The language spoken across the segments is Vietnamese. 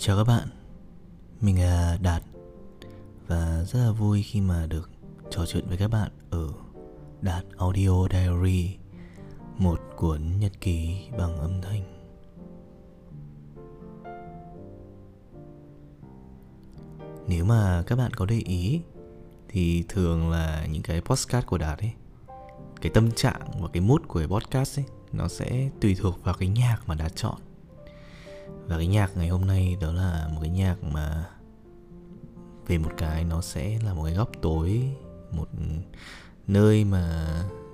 Chào các bạn, mình là Đạt và rất là vui khi mà được trò chuyện với các bạn ở Đạt Audio Diary, một cuốn nhật ký bằng âm thanh. Nếu mà các bạn có để ý thì thường là những cái podcast của Đạt ấy, cái tâm trạng và cái mood của cái podcast ấy nó sẽ tùy thuộc vào cái nhạc mà Đạt chọn và cái nhạc ngày hôm nay đó là một cái nhạc mà về một cái nó sẽ là một cái góc tối, một nơi mà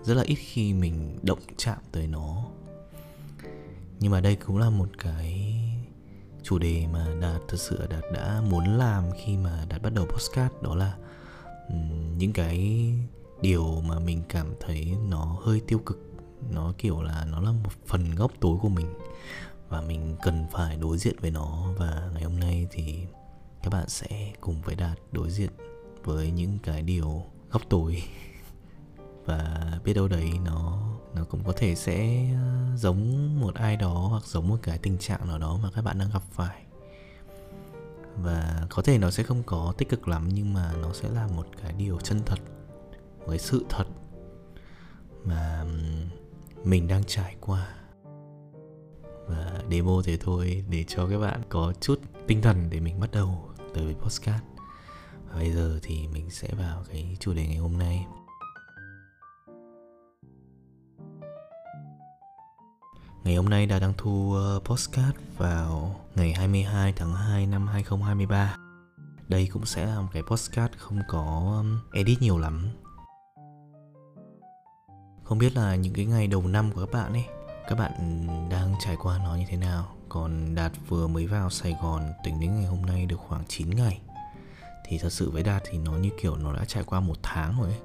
rất là ít khi mình động chạm tới nó. Nhưng mà đây cũng là một cái chủ đề mà đạt thật sự đạt đã muốn làm khi mà đạt bắt đầu postcard đó là những cái điều mà mình cảm thấy nó hơi tiêu cực. Nó kiểu là nó là một phần góc tối của mình và mình cần phải đối diện với nó. Và ngày hôm nay thì các bạn sẽ cùng với đạt đối diện với những cái điều góc tối. Và biết đâu đấy nó nó cũng có thể sẽ ờ, giống một ai đó hoặc giống một cái tình trạng nào đó mà các bạn đang gặp phải. Và có thể nó sẽ không có tích cực lắm, nhưng mà nó sẽ là một cái điều chân thật, một cái sự thật mà mình đang trải qua và demo thế thôi để cho các bạn có chút tinh thần để mình bắt đầu tới với postcard và bây giờ thì mình sẽ vào cái chủ đề ngày hôm nay. Ngày hôm nay đã đăng thu ờ, postcard vào ngày 22 tháng 2 năm 2023 Đây cũng sẽ là một cái postcard không có edit nhiều lắm. Không biết là những cái ngày đầu năm của các bạn ấy các bạn đang trải qua nó như thế nào? Còn đạt vừa mới vào sài gòn, tính đến ngày hôm nay được khoảng 9 ngày. Thì thật sự với đạt thì nó như kiểu nó đã trải qua một tháng rồi ấy.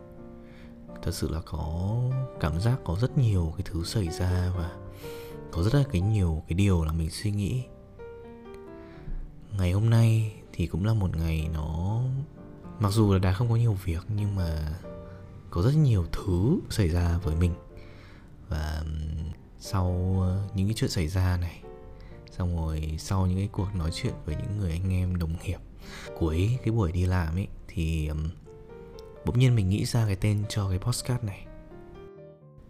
Thật sự là có cảm giác có rất nhiều cái thứ xảy ra và có rất là cái nhiều cái điều là mình suy nghĩ. Ngày hôm nay thì cũng là một ngày nó, mặc dù là đã không có nhiều việc nhưng mà có rất nhiều thứ xảy ra với mình. Và sau ờ, những cái chuyện xảy ra này xong rồi sau những cái cuộc nói chuyện với những người anh em đồng nghiệp cuối cái buổi đi làm ấy thì um, bỗng nhiên mình nghĩ ra cái tên cho cái postcard này.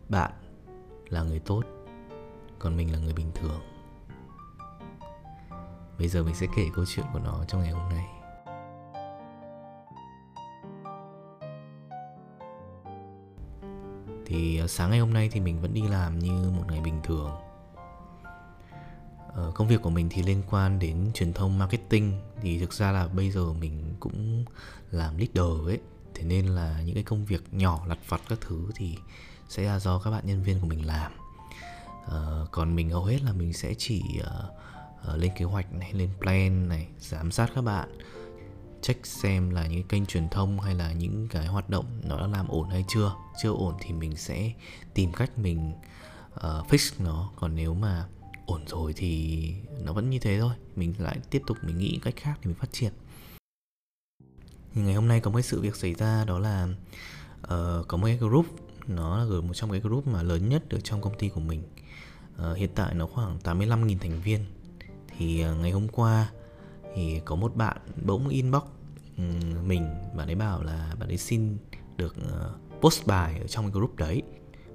Bạn là người tốt còn mình là người bình thường. Bây giờ mình sẽ kể câu chuyện của nó trong ngày hôm nay. Thì ờ, sáng ngày hôm nay thì mình vẫn đi làm như một ngày bình thường. Ờ, công việc của mình thì liên quan đến truyền thông marketing. Thì thực ra là bây giờ mình cũng làm leader ấy. Thế nên là những cái công việc nhỏ lặt vặt các thứ thì sẽ là do các bạn nhân viên của mình làm. Ờ, còn mình hầu hết là mình sẽ chỉ uh, uh, lên kế hoạch này lên plan này giám sát các bạn check xem là những kênh truyền thông hay là những cái hoạt động nó đã làm ổn hay chưa. Chưa ổn thì mình sẽ tìm cách mình uh, fix nó. Còn nếu mà ổn rồi thì nó vẫn như thế thôi. Mình lại tiếp tục mình nghĩ cách khác để mình phát triển. Thì ngày hôm nay có một cái sự việc xảy ra đó là uh, có một cái group nó là một trong cái group mà lớn nhất được trong công ty của mình. Uh, hiện tại nó khoảng 85.000 thành viên. Thì uh, ngày hôm qua thì có một bạn bỗng inbox mình bạn ấy bảo là bạn ấy xin được ờ, post bài ở trong cái group đấy.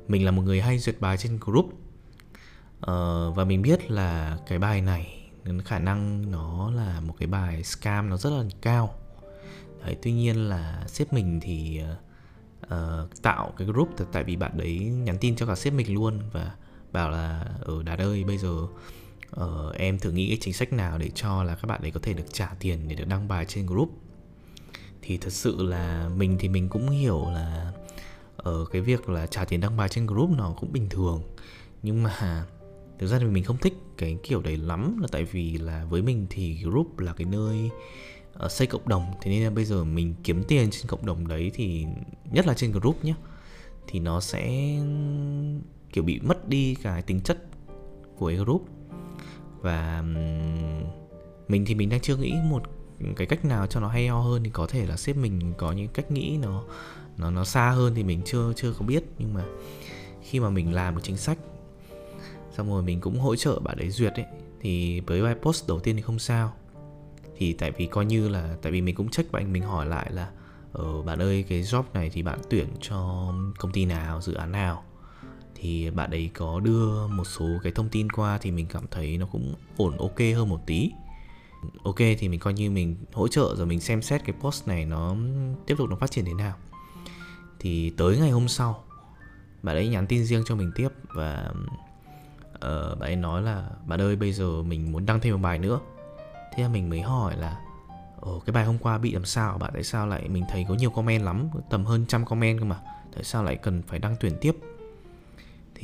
Mình là một người hay duyệt bài trên group. Ờ, và mình biết là cái bài này khả năng nó là một cái bài scam nó rất là cao. Đấy tuy nhiên là sếp mình thì uh, tạo cái group tại vì bạn đấy nhắn tin cho cả sếp mình luôn và bảo là ở ừ, đạt ơi bây giờ ờ, em thử nghĩ cái chính sách nào để cho là các bạn ấy có thể được trả tiền để được đăng bài trên group. Thì thật sự là mình thì mình cũng hiểu là ở cái việc là trả tiền đăng bài trên group nó cũng bình thường. Nhưng mà thực ra thì mình không thích cái kiểu đấy lắm là tại vì là với mình thì group là cái nơi uh, xây cộng đồng. Thế nên là bây giờ mình kiếm tiền trên cộng đồng đấy thì nhất là trên group nhé thì nó sẽ kiểu bị mất đi cái tính chất của cái group và mình thì mình đang chưa nghĩ một cái cách nào cho nó hay ho hơn. Thì có thể là sếp mình có những cách nghĩ nó nó nó xa hơn thì mình chưa chưa có biết. Nhưng mà khi mà mình làm một chính sách, xong rồi mình cũng hỗ trợ bạn ấy duyệt ấy, thì với bài post đầu tiên thì không sao. Thì tại vì coi như là, tại vì mình cũng check bạn mình hỏi lại là ờ bạn ơi, cái job này thì bạn tuyển cho công ty nào, dự án nào? Thì bạn ấy có đưa một số cái thông tin qua thì mình cảm thấy nó cũng ổn ok hơn một tí. Ok thì mình coi như mình hỗ trợ rồi mình xem xét cái post này nó tiếp tục nó phát triển thế nào. Thì tới ngày hôm sau bạn ấy nhắn tin riêng cho mình tiếp và uh, bạn ấy nói là bạn ơi bây giờ mình muốn đăng thêm một bài nữa. Thế là mình mới hỏi là Ồ, cái bài hôm qua bị làm sao? Bạn tại sao lại mình thấy có nhiều comment lắm tầm hơn trăm comment cơ mà. Tại sao lại cần phải đăng tuyển tiếp?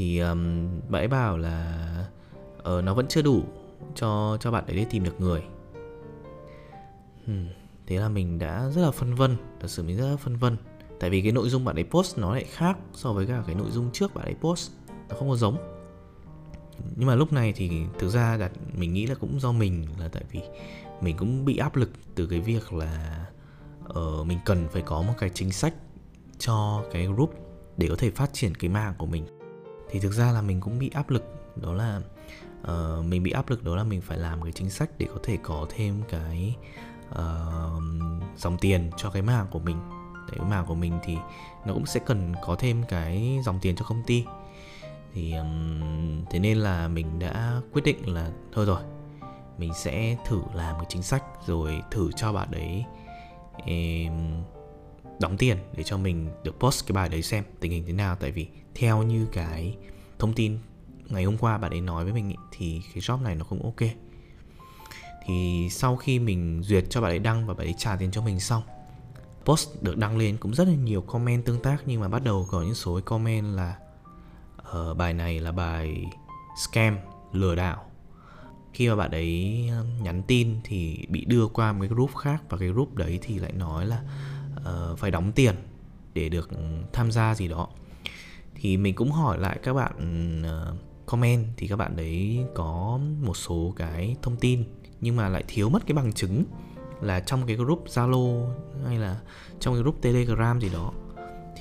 Thì um, bạn ấy bảo là uh, nó vẫn chưa đủ cho cho bạn ấy để tìm được người. Hmm, thế là mình đã rất là phân vân thật sự mình rất là phân vân. Tại vì cái nội dung bạn ấy post nó lại khác so với cả cái nội dung trước bạn ấy post nó không có giống. Nhưng mà lúc này thì thực ra đặt mình nghĩ là cũng do mình là tại vì mình cũng bị áp lực từ cái việc là uh, mình cần phải có một cái chính sách cho cái group để có thể phát triển cái mạng của mình thì thực ra là mình cũng bị áp lực đó là uh, mình bị áp lực đó là mình phải làm cái chính sách để có thể có thêm cái uh, dòng tiền cho cái mảng của mình. Để cái mảng của mình thì nó cũng sẽ cần có thêm cái dòng tiền cho công ty. Thì um, thế nên là mình đã quyết định là thôi rồi mình sẽ thử làm cái chính sách rồi thử cho bạn đấy um, đóng tiền để cho mình được post cái bài đấy xem tình hình thế nào. Tại vì theo như cái thông tin ngày hôm qua bạn ấy nói với mình thì cái job này nó không ok. Thì sau khi mình duyệt cho bạn ấy đăng và bạn ấy trả tiền cho mình xong post được đăng lên cũng rất là nhiều comment tương tác. Nhưng mà bắt đầu có những số comment là uh, bài này là bài scam lừa đảo. Khi mà bạn ấy nhắn tin thì bị đưa qua một cái group khác và cái group đấy thì lại nói là uh, phải đóng tiền để được tham gia gì đó. Thì mình cũng hỏi lại các bạn uh, comment thì các bạn đấy có một số cái thông tin nhưng mà lại thiếu mất cái bằng chứng là trong cái group Zalo hay là trong cái group Telegram gì đó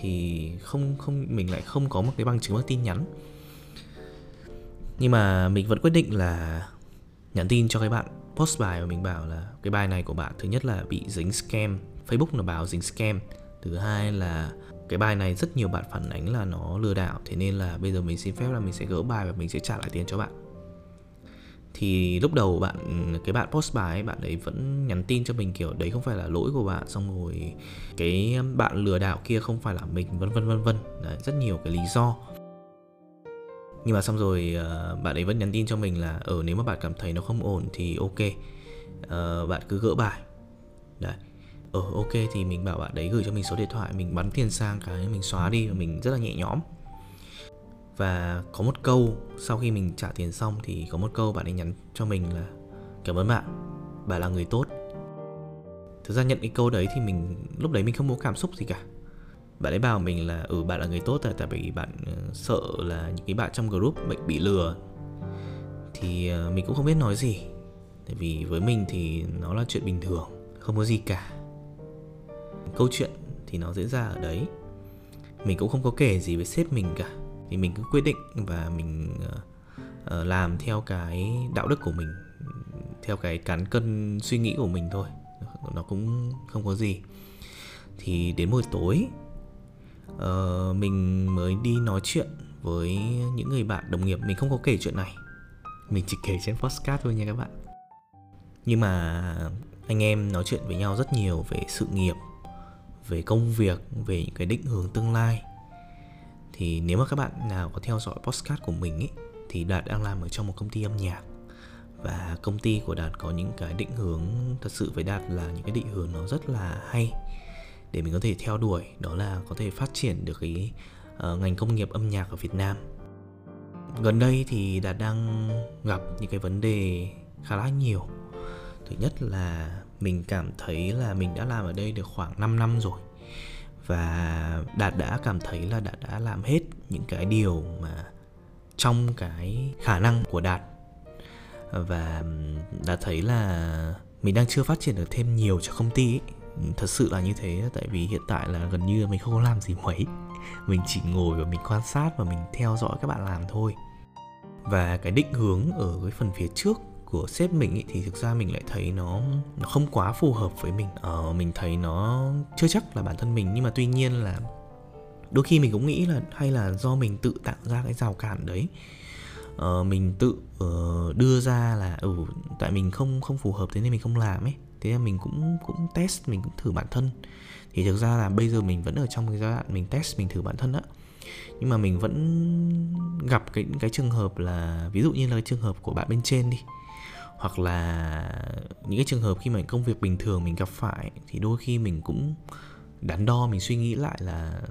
thì không không mình lại không có một cái bằng chứng bằng tin nhắn. Nhưng mà mình vẫn quyết định là nhắn tin cho cái bạn post bài và mình bảo là cái bài này của bạn thứ nhất là bị dính scam. Facebook nó báo dính scam. Thứ hai là cái bài này rất nhiều bạn phản ánh là nó lừa đảo. Thế nên là bây giờ mình xin phép là mình sẽ gỡ bài và mình sẽ trả lại tiền cho bạn. Thì lúc đầu bạn cái bạn post bài ấy, bạn ấy vẫn nhắn tin cho mình kiểu đấy không phải là lỗi của bạn xong rồi cái bạn lừa đảo kia không phải là mình vân vân vân vân. Đấy, rất nhiều cái lý do. Nhưng mà xong rồi ờ, bạn ấy vẫn nhắn tin cho mình là ở nếu mà bạn cảm thấy nó không ổn thì ok. Uh, bạn cứ gỡ bài. Đấy ờ ok, thì mình bảo bạn đấy gửi cho mình số điện thoại, mình bắn tiền sang cái mình xóa đi và mình rất là nhẹ nhõm. Và có một câu, sau khi mình trả tiền xong thì có một câu bạn ấy nhắn cho mình là, cảm ơn bạn bạn là người tốt. Thực ra nhận cái câu đấy thì mình, lúc đấy mình không có cảm xúc gì cả. Bạn ấy bảo mình là ừ bạn là người tốt là tại vì bạn ờ, sợ là những cái bạn trong group bệnh bị lừa. Thì ờ, mình cũng không biết nói gì. Tại vì với mình thì nó là chuyện bình thường, không có gì cả câu chuyện thì nó diễn ra ở đấy. Mình cũng không có kể gì với sếp mình cả thì mình cứ quyết định và mình uh, làm theo cái đạo đức của mình theo cái cán cân suy nghĩ của mình thôi nó cũng không có gì. Thì đến buổi tối uh, mình mới đi nói chuyện với những người bạn đồng nghiệp. Mình không có kể chuyện này mình chỉ kể trên podcast thôi nha các bạn. Nhưng mà anh em nói chuyện với nhau rất nhiều về sự nghiệp về công việc về những cái định hướng tương lai. Thì nếu mà các bạn nào có theo dõi postcard của mình ý, thì đạt đang làm ở trong một công ty âm nhạc. Và công ty của đạt có những cái định hướng thật sự với đạt là những cái định hướng nó rất là hay để mình có thể theo đuổi đó là có thể phát triển được cái uh, ngành công nghiệp âm nhạc ở Việt Nam. Gần đây thì đạt đang gặp những cái vấn đề khá là nhiều. Thứ nhất là mình cảm thấy là mình đã làm ở đây được khoảng 5 năm rồi. Và đạt đã cảm thấy là đạt đã làm hết những cái điều mà trong cái khả năng của đạt. Và đạt thấy là mình đang chưa phát triển được thêm nhiều cho công ty ấy. thật sự là như thế, tại vì hiện tại là gần như mình không có làm gì mấy. Mình chỉ ngồi và mình quan sát và mình theo dõi các bạn làm thôi. Và cái định hướng ở cái phần phía trước của sếp mình ý, thì thực ra mình lại thấy nó nó không quá phù hợp với mình. Ờ, mình thấy nó chưa chắc là bản thân mình nhưng mà tuy nhiên là đôi khi mình cũng nghĩ là hay là do mình tự tạo ra cái rào cản đấy. Ờ, mình tự uh, đưa ra là ừ tại mình không không phù hợp thế nên mình không làm ấy. Thế là mình cũng cũng test mình cũng thử bản thân. Thì thực ra là bây giờ mình vẫn ở trong cái giai đoạn mình test mình thử bản thân á. Nhưng mà mình vẫn gặp cái cái trường hợp là ví dụ như là cái trường hợp của bạn bên trên đi hoặc là những cái trường hợp khi mà công việc bình thường mình gặp phải, thì đôi khi mình cũng đắn đo, mình suy nghĩ lại là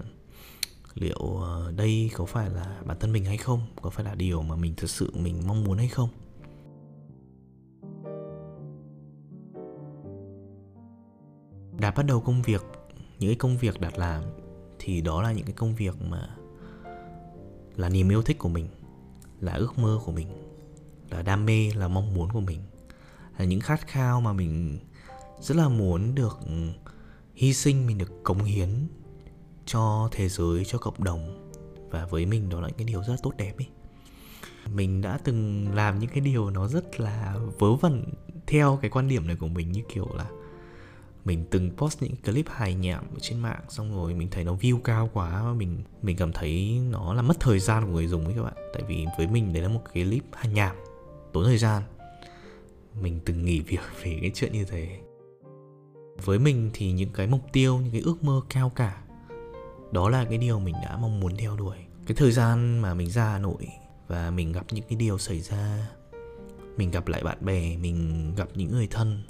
liệu ờ, đây có phải là bản thân mình hay không? Có phải là điều mà mình thật sự mình mong muốn hay không? Đã bắt đầu công việc, những cái công việc đạt làm, thì đó là những cái công việc mà là niềm yêu thích của mình, là ước mơ của mình là đam mê, là mong muốn của mình. Là những khát khao mà mình rất là muốn được ừ, hy sinh, mình được cống hiến cho thế giới, cho cộng đồng. Và với mình đó là cái điều rất tốt đẹp ấy. Mình đã từng làm những cái điều nó rất là vớ vẩn theo cái quan điểm này của mình, như kiểu là mình từng post những clip hài nhảm trên mạng, xong rồi mình thấy nó view cao quá, mình mình cảm thấy nó là mất thời gian của người dùng ấy các bạn. Tại vì với mình đấy là một cái clip hài nhảm tốn thời gian. Mình từng nghỉ việc về cái chuyện như thế. Với mình thì những cái mục tiêu những cái ước mơ cao cả đó là cái điều mình đã mong muốn theo đuổi. Cái thời gian mà mình ra hà nội và mình gặp những cái điều xảy ra mình gặp lại bạn bè mình gặp những người thân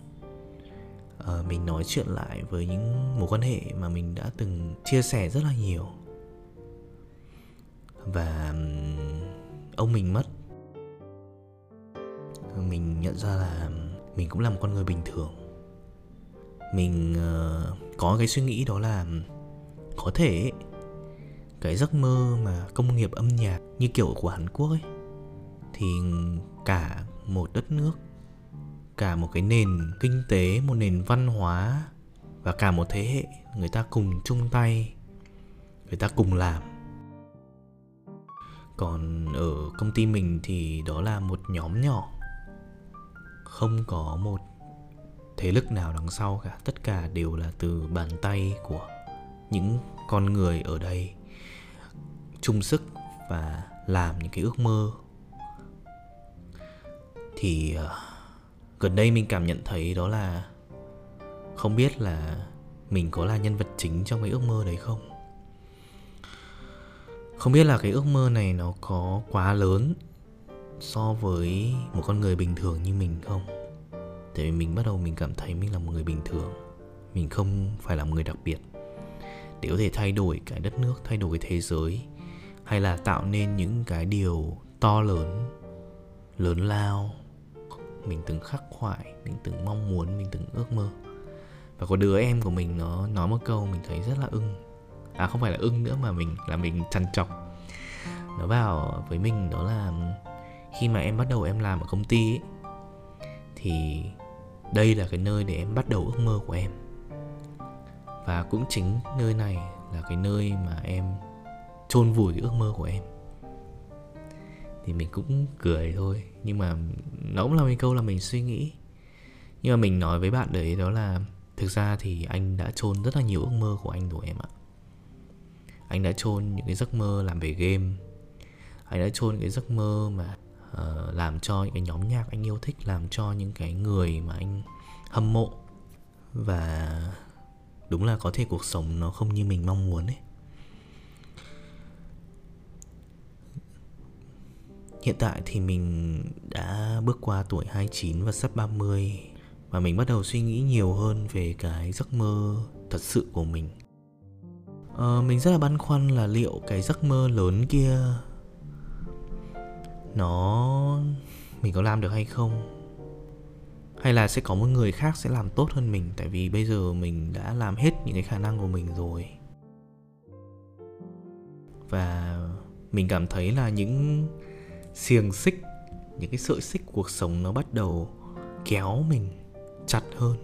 à, mình nói chuyện lại với những mối quan hệ mà mình đã từng chia sẻ rất là nhiều. Và ông mình mất mình nhận ra là mình cũng là một con người bình thường. Mình uh, có cái suy nghĩ đó là có thể cái giấc mơ mà công nghiệp âm nhạc như kiểu của Hàn Quốc ấy thì cả một đất nước cả một cái nền kinh tế một nền văn hóa và cả một thế hệ người ta cùng chung tay người ta cùng làm. Còn ở công ty mình thì đó là một nhóm nhỏ không có một thế lực nào đằng sau cả. Tất cả đều là từ bàn tay của những con người ở đây chung sức và làm những cái ước mơ. Thì uh, gần đây mình cảm nhận thấy đó là không biết là mình có là nhân vật chính trong cái ước mơ đấy không? Không biết là cái ước mơ này nó có quá lớn so với một con người bình thường như mình không? Tại vì mình bắt đầu mình cảm thấy mình là một người bình thường. Mình không phải là một người đặc biệt. Để có thể thay đổi cái đất nước, thay đổi cái thế giới, hay là tạo nên những cái điều to lớn lớn lao, mình từng khắc khoải, mình từng mong muốn, mình từng ước mơ. Và có đứa em của mình nó nói một câu mình thấy rất là ưng. À không phải là ưng nữa mà mình là mình trằn trọc. Nó bảo với mình đó là khi mà em bắt đầu em làm ở công ty ấy, thì đây là cái nơi để em bắt đầu ước mơ của em. Và cũng chính nơi này là cái nơi mà em chôn vùi cái ước mơ của em. Thì mình cũng cười thôi nhưng mà nó cũng là một câu là mình suy nghĩ. Nhưng mà mình nói với bạn đấy đó là thực ra thì anh đã chôn rất là nhiều ước mơ của anh rồi em ạ. Anh đã chôn những cái giấc mơ làm về game. Anh đã chôn những cái giấc mơ mà uh, làm cho những cái nhóm nhạc anh yêu thích làm cho những cái người mà anh hâm mộ. Và đúng là có thể cuộc sống nó không như mình mong muốn ấy. Hiện tại thì mình đã bước qua tuổi 29 và sắp 30 Và mình bắt đầu suy nghĩ nhiều hơn về cái giấc mơ thật sự của mình. À, Mình rất là băn khoăn là liệu cái giấc mơ lớn kia nó... mình có làm được hay không? Hay là sẽ có một người khác sẽ làm tốt hơn mình? Tại vì bây giờ mình đã làm hết những cái khả năng của mình rồi. Và mình cảm thấy là những xiềng xích, những cái sợi xích cuộc sống nó bắt đầu kéo mình chặt hơn.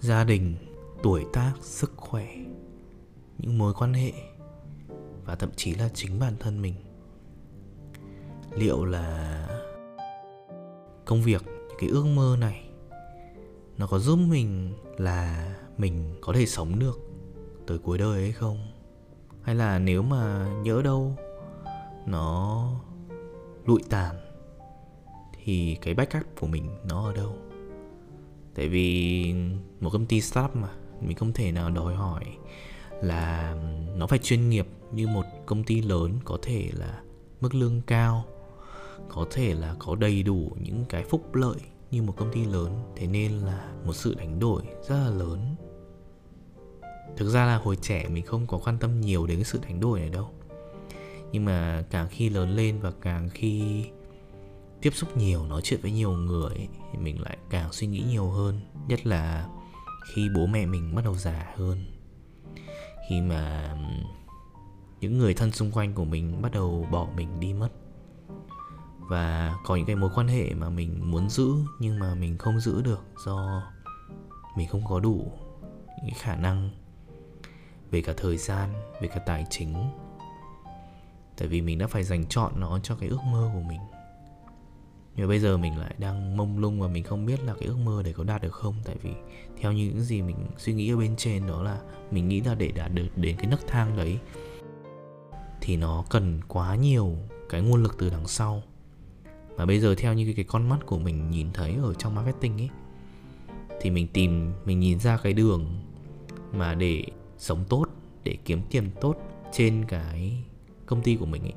Gia đình, tuổi tác, sức khỏe, những mối quan hệ và thậm chí là chính bản thân mình liệu là công việc cái ước mơ này, nó có giúp mình là mình có thể sống được tới cuối đời hay không? Hay là nếu mà nhỡ đâu nó lụi tàn, thì cái backup của mình nó ở đâu? Tại vì một công ty startup mà, mình không thể nào đòi hỏi là nó phải chuyên nghiệp như một công ty lớn có thể là mức lương cao có thể là có đầy đủ những cái phúc lợi như một công ty lớn, thế nên là một sự đánh đổi rất là lớn. Thực ra là hồi trẻ mình không có quan tâm nhiều đến cái sự đánh đổi này đâu. Nhưng mà càng khi lớn lên và càng khi tiếp xúc nhiều, nói chuyện với nhiều người thì mình lại càng suy nghĩ nhiều hơn. Nhất là khi bố mẹ mình bắt đầu già hơn. Khi mà những người thân xung quanh của mình bắt đầu bỏ mình đi mất và có những cái mối quan hệ mà mình muốn giữ nhưng mà mình không giữ được do mình không có đủ những khả năng về cả thời gian, về cả tài chính. Tại vì mình đã phải dành chọn nó cho cái ước mơ của mình. Nhưng bây giờ mình lại đang mông lung và mình không biết là cái ước mơ để có đạt được không. Tại vì theo như những gì mình suy nghĩ ở bên trên đó là mình nghĩ là để đạt được đến cái nấc thang đấy thì nó cần quá nhiều cái nguồn lực từ đằng sau và bây giờ theo như cái con mắt của mình nhìn thấy ở trong marketing ấy, thì mình tìm, mình nhìn ra cái đường mà để sống tốt, để kiếm tiền tốt trên cái công ty của mình ấy,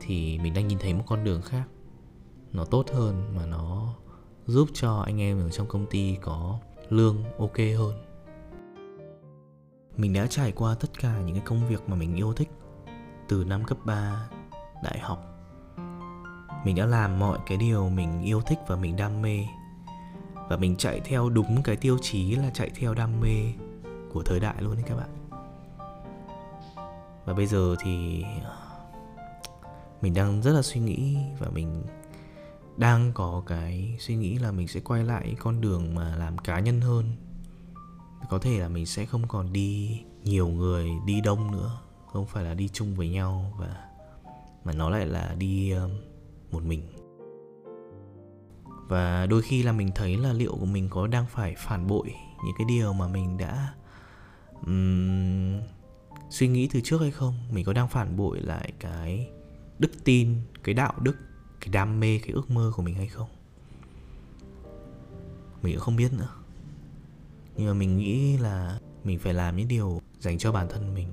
thì mình đang nhìn thấy một con đường khác. Nó tốt hơn mà nó giúp cho anh em ở trong công ty có lương ok hơn. Mình đã trải qua tất cả những cái công việc mà mình yêu thích từ năm cấp 3 đại học mình đã làm mọi cái điều mình yêu thích và mình đam mê. Và mình chạy theo đúng cái tiêu chí là chạy theo đam mê của thời đại luôn đấy các bạn. Và bây giờ thì, mình đang rất là suy nghĩ và mình đang có cái suy nghĩ là mình sẽ quay lại con đường mà làm cá nhân hơn. Có thể là mình sẽ không còn đi nhiều người, đi đông nữa, không phải là đi chung với nhau và, mà nó lại là đi um, một mình. Và đôi khi là mình thấy là liệu của mình có đang phải phản bội những cái điều mà mình đã um, suy nghĩ từ trước hay không? Mình có đang phản bội lại cái đức tin cái đạo đức cái đam mê cái ước mơ của mình hay không? Mình cũng không biết nữa. Nhưng mà mình nghĩ là mình phải làm những điều dành cho bản thân mình.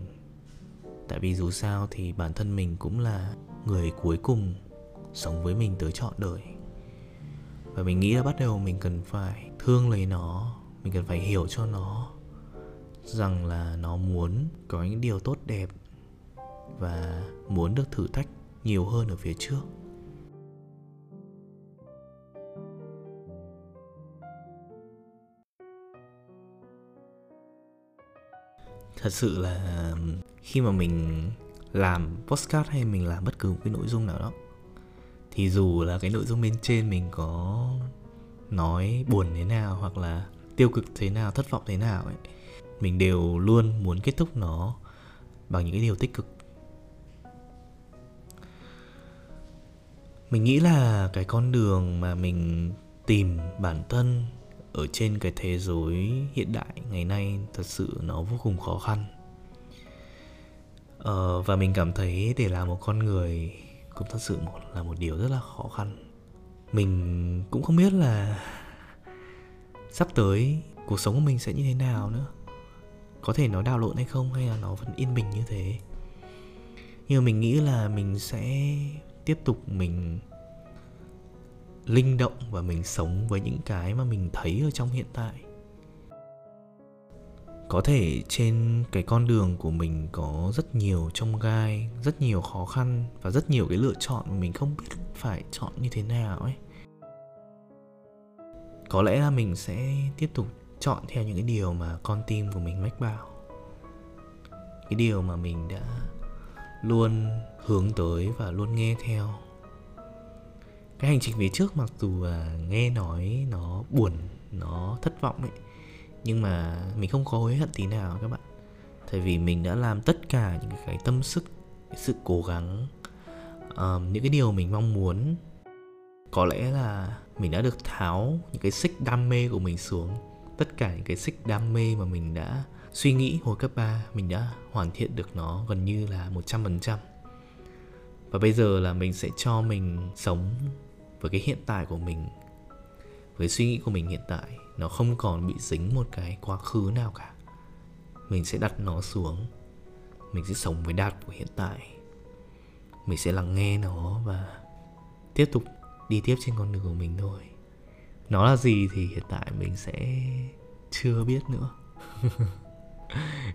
Tại vì dù sao thì bản thân mình cũng là người cuối cùng sống với mình tới trọn đời. Và mình nghĩ là bắt đầu mình cần phải thương lấy nó, mình cần phải hiểu cho nó rằng là nó muốn có những điều tốt đẹp và muốn được thử thách nhiều hơn ở phía trước. Thật sự là khi mà mình làm postcard hay mình làm bất cứ một cái nội dung nào đó thì dù là cái nội dung bên trên mình có nói buồn thế nào hoặc là tiêu cực thế nào thất vọng thế nào ấy mình đều luôn muốn kết thúc nó bằng những cái điều tích cực. Mình nghĩ là cái con đường mà mình tìm bản thân ở trên cái thế giới hiện đại ngày nay thật sự nó vô cùng khó khăn. Ờ, và mình cảm thấy để làm một con người cũng thật sự một, là một điều rất là khó khăn. Mình cũng không biết là sắp tới cuộc sống của mình sẽ như thế nào nữa. Có thể nó đào lộn hay không hay là nó vẫn yên bình như thế. Nhưng mà mình nghĩ là mình sẽ tiếp tục mình linh động và mình sống với những cái mà mình thấy ở trong hiện tại có thể trên cái con đường của mình có rất nhiều trông gai, rất nhiều khó khăn và rất nhiều cái lựa chọn mà mình không biết phải chọn như thế nào ấy. Có lẽ là mình sẽ tiếp tục chọn theo những cái điều mà con tim của mình mách bảo. Cái điều mà mình đã luôn hướng tới và luôn nghe theo. Cái hành trình phía trước mặc dù là nghe nói nó buồn, nó thất vọng ấy nhưng mà mình không có hối hận tí nào các bạn. Tại vì mình đã làm tất cả những cái tâm sức cái sự cố gắng um, những cái điều mình mong muốn. Có lẽ là mình đã được tháo những cái xích đam mê của mình xuống. Tất cả những cái xích đam mê mà mình đã suy nghĩ hồi cấp 3 mình đã hoàn thiện được nó gần như là 100% và bây giờ là mình sẽ cho mình sống với cái hiện tại của mình với suy nghĩ của mình hiện tại nó không còn bị dính một cái quá khứ nào cả. Mình sẽ đặt nó xuống. Mình sẽ sống với đạt của hiện tại. Mình sẽ lắng nghe nó và tiếp tục đi tiếp trên con đường của mình thôi. Nó là gì thì hiện tại mình sẽ chưa biết nữa.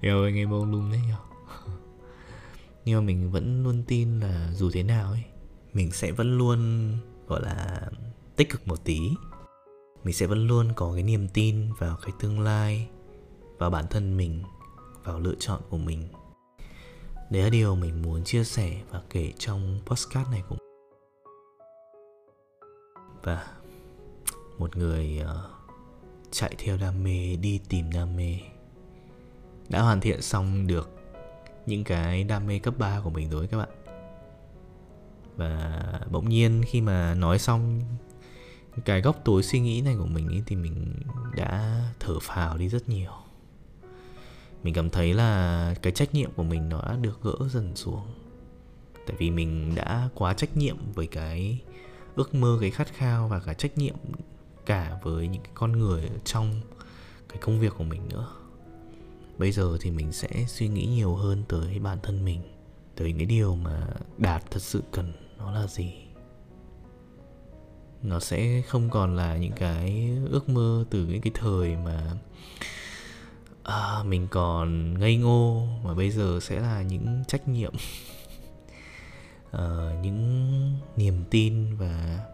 Yêu anh em bông lung đấy nhở Nhưng mà mình vẫn luôn tin là dù thế nào ấy, Mình sẽ vẫn luôn, gọi là, tích cực một tí. Mình sẽ vẫn luôn có cái niềm tin vào cái tương lai Vào bản thân mình Vào lựa chọn của mình. Đấy là điều mình muốn chia sẻ và kể trong podcast này cũng Và một người uh, chạy theo đam mê đi tìm đam mê đã hoàn thiện xong được những cái đam mê cấp 3 của mình rồi các bạn. Và bỗng nhiên khi mà nói xong cái góc tối suy nghĩ này của mình ấy, thì mình đã thở phào đi rất nhiều. Mình cảm thấy là cái trách nhiệm của mình nó đã được gỡ dần xuống. Tại vì mình đã quá trách nhiệm với cái ước mơ cái khát khao và cả trách nhiệm cả với những cái con người trong cái công việc của mình nữa. Bây giờ thì mình sẽ suy nghĩ nhiều hơn tới bản thân mình tới cái điều mà đạt thật sự cần nó là gì nó sẽ không còn là những cái ước mơ từ những cái thời mà à, mình còn ngây ngô mà bây giờ sẽ là những trách nhiệm à, những niềm tin và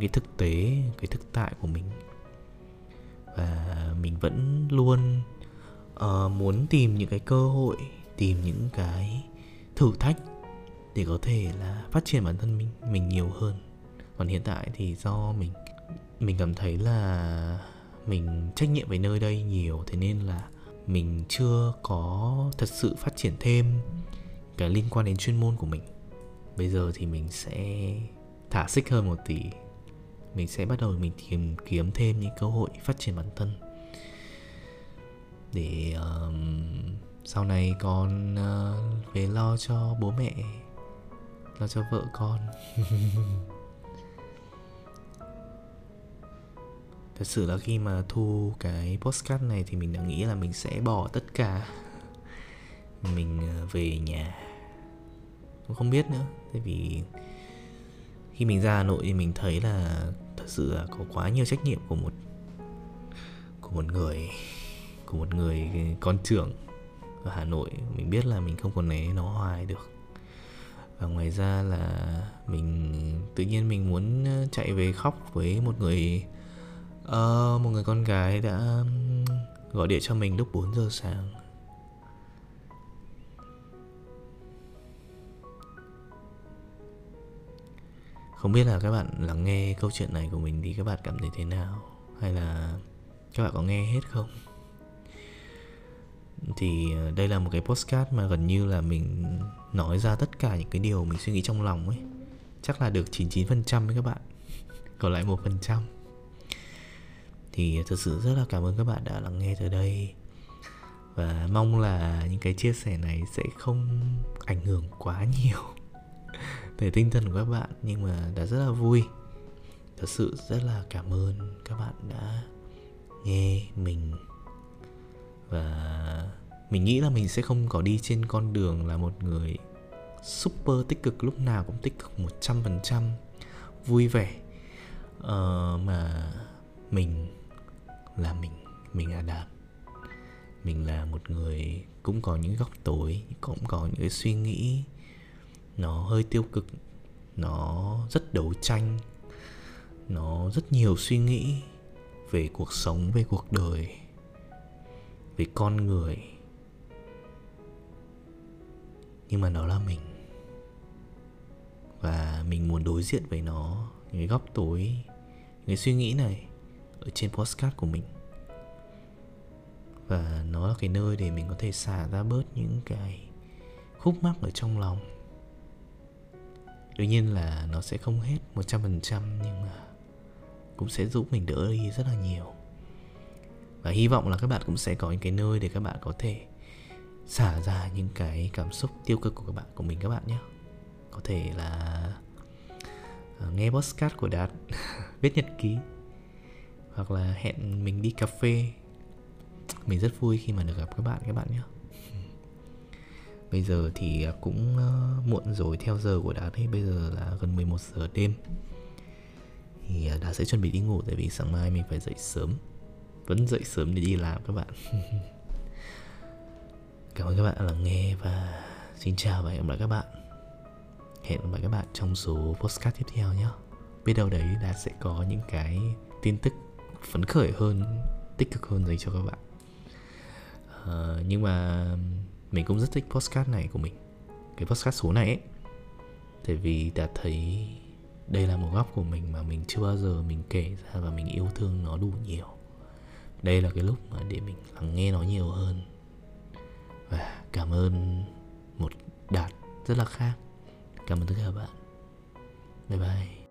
cái thực tế cái thực tại của mình. Và mình vẫn luôn uh, muốn tìm những cái cơ hội tìm những cái thử thách để có thể là phát triển bản thân mình mình nhiều hơn còn hiện tại thì do mình mình cảm thấy là mình trách nhiệm về nơi đây nhiều thế nên là mình chưa có thật sự phát triển thêm cái liên quan đến chuyên môn của mình. Bây giờ thì mình sẽ thả xích hơn một tí. Mình sẽ bắt đầu mình tìm kiếm thêm những cơ hội phát triển bản thân. Để um, sau này con uh, về lo cho bố mẹ lo cho vợ con. thật sự là khi mà thu cái postcard này thì mình đã nghĩ là mình sẽ bỏ tất cả mình ờ, về nhà. Cũng không biết nữa, tại vì khi mình ra hà nội thì mình thấy là thật sự là có quá nhiều trách nhiệm của một của một người, của một người con trưởng ở Hà Nội. Mình biết là mình không còn né nó hoài được. Và ngoài ra là mình, tự nhiên mình muốn ờ, chạy về khóc với một người Ờ, một người con gái đã gọi điện cho mình lúc 4 giờ sáng. Không biết là các bạn lắng nghe câu chuyện này của mình thì các bạn cảm thấy thế nào? Hay là các bạn có nghe hết không? Thì ờ, đây là một cái postcard mà gần như là mình nói ra tất cả những cái điều mình suy nghĩ trong lòng ấy. Chắc là được 99% với các bạn. Còn lại một phần trăm thì thật sự rất là cảm ơn các bạn đã lắng nghe tới đây. Và mong là những cái chia sẻ này sẽ không ảnh hưởng quá nhiều về tinh thần của các bạn. Nhưng mà đã rất là vui. Thật sự rất là cảm ơn các bạn đã nghe mình. Và mình nghĩ là mình sẽ không có đi trên con đường là một người super tích cực lúc nào cũng tích cực 100% vui vẻ. Uh, mà mình là mình mình là đạt mình là một người cũng có những góc tối, cũng có những cái suy nghĩ. Nó hơi tiêu cực, nó rất đấu tranh, nó rất nhiều suy nghĩ về cuộc sống, về cuộc đời, về con người. Nhưng mà nó là mình. Và mình muốn đối diện với nó, những cái góc tối, những cái suy nghĩ này ở trên postcard của mình. Và nó là cái nơi để mình có thể xả ra bớt những cái khúc mắc ở trong lòng. Đương nhiên là nó sẽ không hết 100% nhưng mà cũng sẽ giúp mình đỡ đi rất là nhiều. Và hy vọng là các bạn cũng sẽ có những cái nơi để các bạn có thể xả ra những cái cảm xúc tiêu cực của các bạn, của mình các bạn nhé. Có thể là ờ, nghe podcast của đạt, viết nhật ký hoặc là hẹn mình đi cà phê. Mình rất vui khi mà được gặp các bạn các bạn nhé. Bây giờ thì à, cũng ờ, muộn rồi, theo giờ của đạt ấy, bây giờ là gần 11 giờ đêm. Thì à, đá đạt sẽ chuẩn bị đi ngủ tại vì sáng mai mình phải dậy sớm. Vẫn dậy sớm để đi làm các bạn. Cảm ơn các bạn đã lắng nghe và xin chào và hẹn gặp lại các bạn. Hẹn gặp lại các bạn trong số postcard tiếp theo nhé. Biết đâu đấy đạt sẽ có những cái tin tức phấn khởi hơn tích cực hơn dành cho các bạn. Uh, nhưng mà mình cũng rất thích postcard này của mình. Cái postcard số này ấy. Tại vì đã thấy đây là một góc của mình mà mình chưa bao giờ mình kể ra và mình yêu thương nó đủ nhiều. Đây là cái lúc mà để mình lắng nghe nó nhiều hơn. Và cảm ơn một đạt rất là khác. Cảm ơn tất cả các bạn. Bye bye.